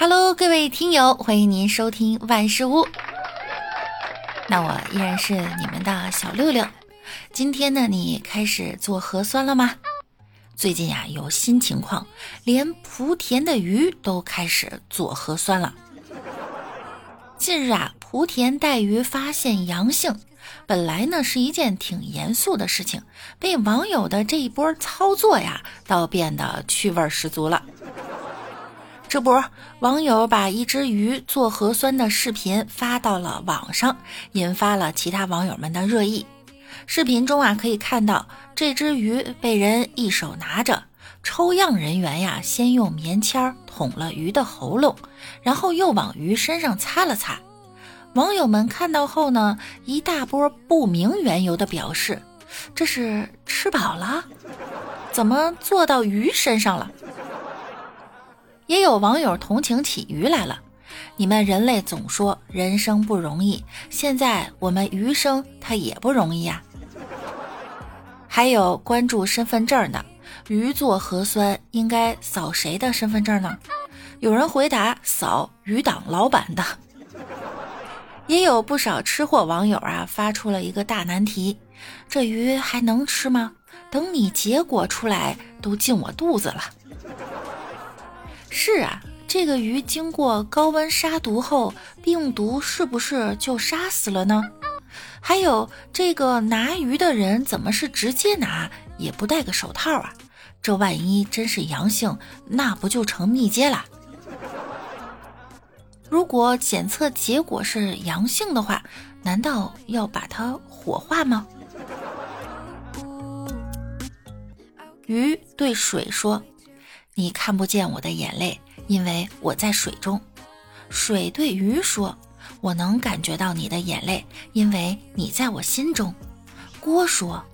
Hello，各位听友，欢迎您收听万事屋。那我依然是你们的小六六。今天呢，你开始做核酸了吗？最近呀，有新情况，连莆田的鱼都开始做核酸了。近日啊，莆田带鱼发现阳性，本来呢是一件挺严肃的事情，被网友的这一波操作呀，倒变得趣味十足了。这不，网友把一只鱼做核酸的视频发到了网上，引发了其他网友们的热议。视频中啊，可以看到这只鱼被人一手拿着，抽样人员呀先用棉签捅了鱼的喉咙，然后又往鱼身上擦了擦。网友们看到后呢，一大波不明缘由的表示：“这是吃饱了？怎么做到鱼身上了？”也有网友同情起鱼来了，你们人类总说人生不容易，现在我们鱼生它也不容易呀。还有关注身份证的，鱼做核酸应该扫谁的身份证呢？有人回答扫鱼党老板的。也有不少吃货网友啊发出了一个大难题：这鱼还能吃吗？等你结果出来，都进我肚子了。是啊，这个鱼经过高温杀毒后，病毒是不是就杀死了呢？还有这个拿鱼的人怎么是直接拿，也不戴个手套啊？这万一真是阳性，那不就成密接了？如果检测结果是阳性的话，难道要把它火化吗？鱼对水说。你看不见我的眼泪，因为我在水中。水对鱼说：“我能感觉到你的眼泪，因为你在我心中。”锅说：“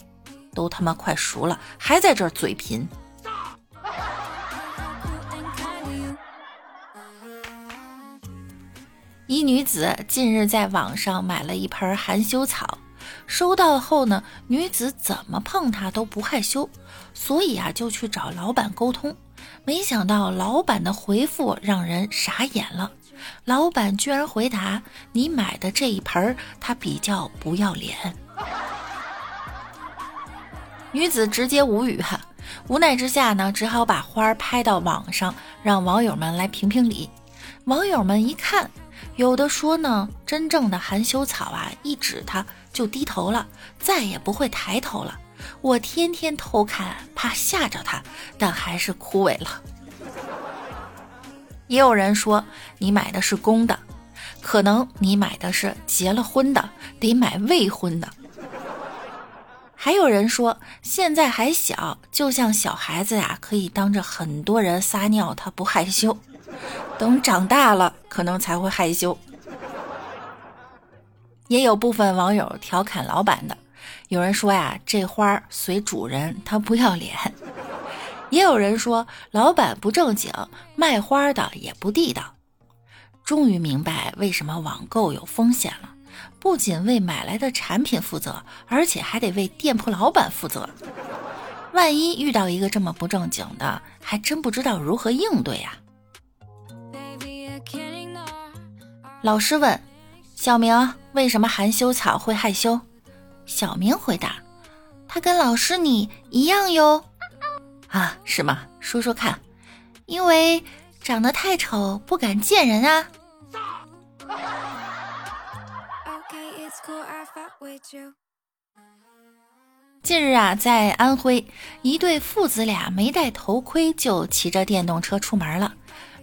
都他妈快熟了，还在这儿嘴贫。”一女子近日在网上买了一盆含羞草，收到后呢，女子怎么碰它都不害羞，所以啊，就去找老板沟通。没想到老板的回复让人傻眼了，老板居然回答：“你买的这一盆儿他比较不要脸。”女子直接无语哈，无奈之下呢，只好把花拍到网上，让网友们来评评理。网友们一看，有的说呢，真正的含羞草啊，一指它就低头了，再也不会抬头了。我天天偷看，怕吓着它，但还是枯萎了。也有人说你买的是公的，可能你买的是结了婚的，得买未婚的。还有人说现在还小，就像小孩子呀，可以当着很多人撒尿，他不害羞；等长大了，可能才会害羞。也有部分网友调侃老板的。有人说呀，这花随主人，他不要脸；也有人说老板不正经，卖花的也不地道。终于明白为什么网购有风险了，不仅为买来的产品负责，而且还得为店铺老板负责。万一遇到一个这么不正经的，还真不知道如何应对呀。老师问小明，为什么含羞草会害羞？小明回答：“他跟老师你一样哟。”啊，是吗？说说看。因为长得太丑，不敢见人啊。近日啊，在安徽，一对父子俩没戴头盔就骑着电动车出门了，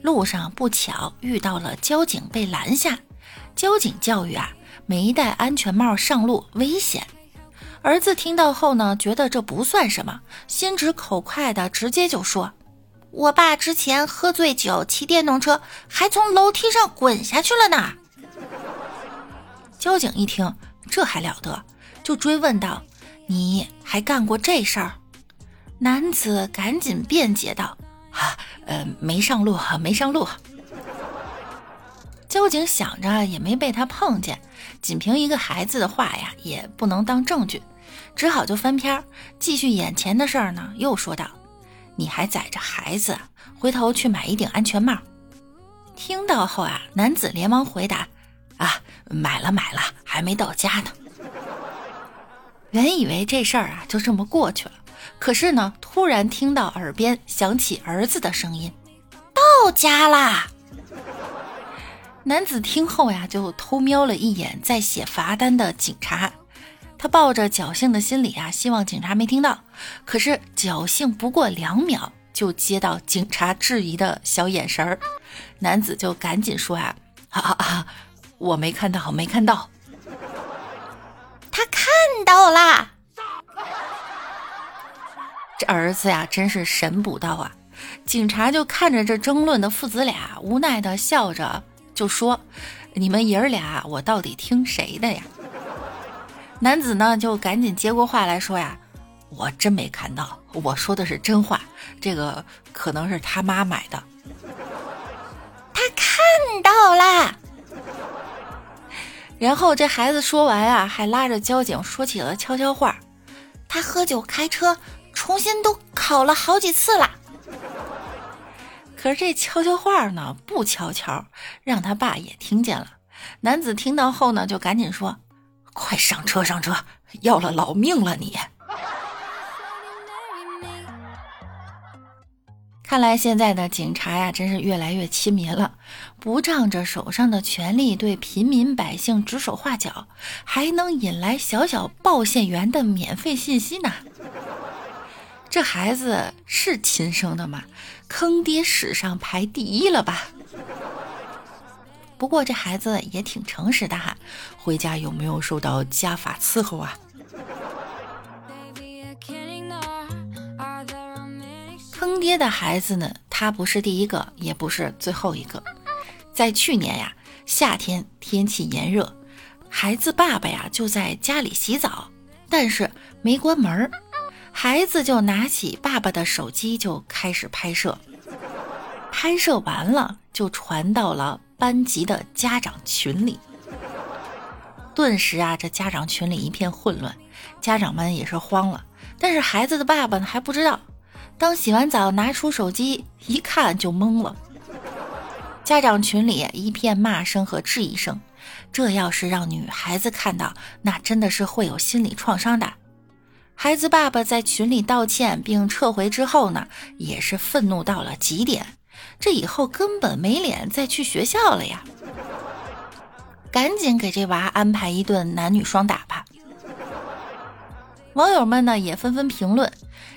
路上不巧遇到了交警，被拦下。交警教育啊。没戴安全帽上路危险。儿子听到后呢，觉得这不算什么，心直口快的直接就说：“我爸之前喝醉酒骑电动车，还从楼梯上滚下去了呢。”交警一听，这还了得，就追问道：“你还干过这事儿？”男子赶紧辩解道：“啊，呃，没上路，没上路。”交警想着也没被他碰见，仅凭一个孩子的话呀，也不能当证据，只好就翻篇儿，继续眼前的事儿呢。又说道：“你还载着孩子，回头去买一顶安全帽。”听到后啊，男子连忙回答：“啊，买了买了，还没到家呢。”原以为这事儿啊就这么过去了，可是呢，突然听到耳边响起儿子的声音：“到家啦！”男子听后呀，就偷瞄了一眼在写罚单的警察，他抱着侥幸的心理啊，希望警察没听到。可是侥幸不过两秒，就接到警察质疑的小眼神儿，男子就赶紧说啊 哈哈哈，我没看到，没看到。他看到啦，这儿子呀，真是神补刀啊！警察就看着这争论的父子俩，无奈的笑着。就说：“你们爷儿俩，我到底听谁的呀？”男子呢就赶紧接过话来说：“呀，我真没看到，我说的是真话。这个可能是他妈买的，他看到啦。”然后这孩子说完啊，还拉着交警说起了悄悄话：“他喝酒开车，重新都考了好几次了。”可是这悄悄话呢，不悄悄，让他爸也听见了。男子听到后呢，就赶紧说：“快上车，上车，要了老命了你！”看来现在的警察呀，真是越来越亲民了，不仗着手上的权力对平民百姓指手画脚，还能引来小小报线员的免费信息呢。这孩子是亲生的吗？坑爹史上排第一了吧？不过这孩子也挺诚实的哈，回家有没有受到家法伺候啊？坑爹的孩子呢？他不是第一个，也不是最后一个。在去年呀，夏天天气炎热，孩子爸爸呀就在家里洗澡，但是没关门儿。孩子就拿起爸爸的手机就开始拍摄，拍摄完了就传到了班级的家长群里。顿时啊，这家长群里一片混乱，家长们也是慌了。但是孩子的爸爸呢还不知道，当洗完澡拿出手机一看就懵了。家长群里一片骂声和质疑声，这要是让女孩子看到，那真的是会有心理创伤的。孩子爸爸在群里道歉并撤回之后呢，也是愤怒到了极点。这以后根本没脸再去学校了呀！赶紧给这娃安排一顿男女双打吧。网友们呢也纷纷评论，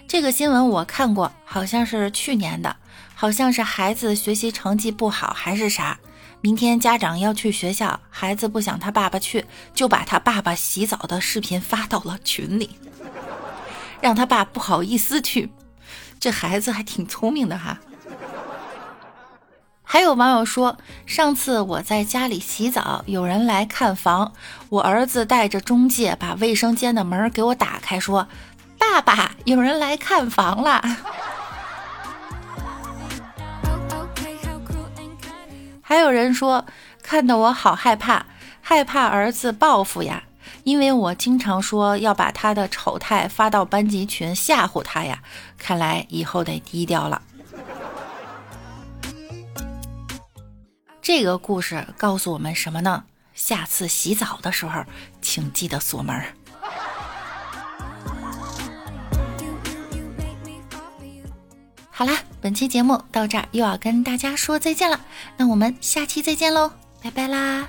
这个新闻我看过，好像是去年的，好像是孩子学习成绩不好还是啥。明天家长要去学校，孩子不想他爸爸去，就把他爸爸洗澡的视频发到了群里。让他爸不好意思去，这孩子还挺聪明的哈。还有网友说，上次我在家里洗澡，有人来看房，我儿子带着中介把卫生间的门给我打开，说：“爸爸，有人来看房了。”还有人说，看得我好害怕，害怕儿子报复呀。因为我经常说要把他的丑态发到班级群吓唬他呀，看来以后得低调了。这个故事告诉我们什么呢？下次洗澡的时候，请记得锁门。好啦，本期节目到这儿又要跟大家说再见了，那我们下期再见喽，拜拜啦！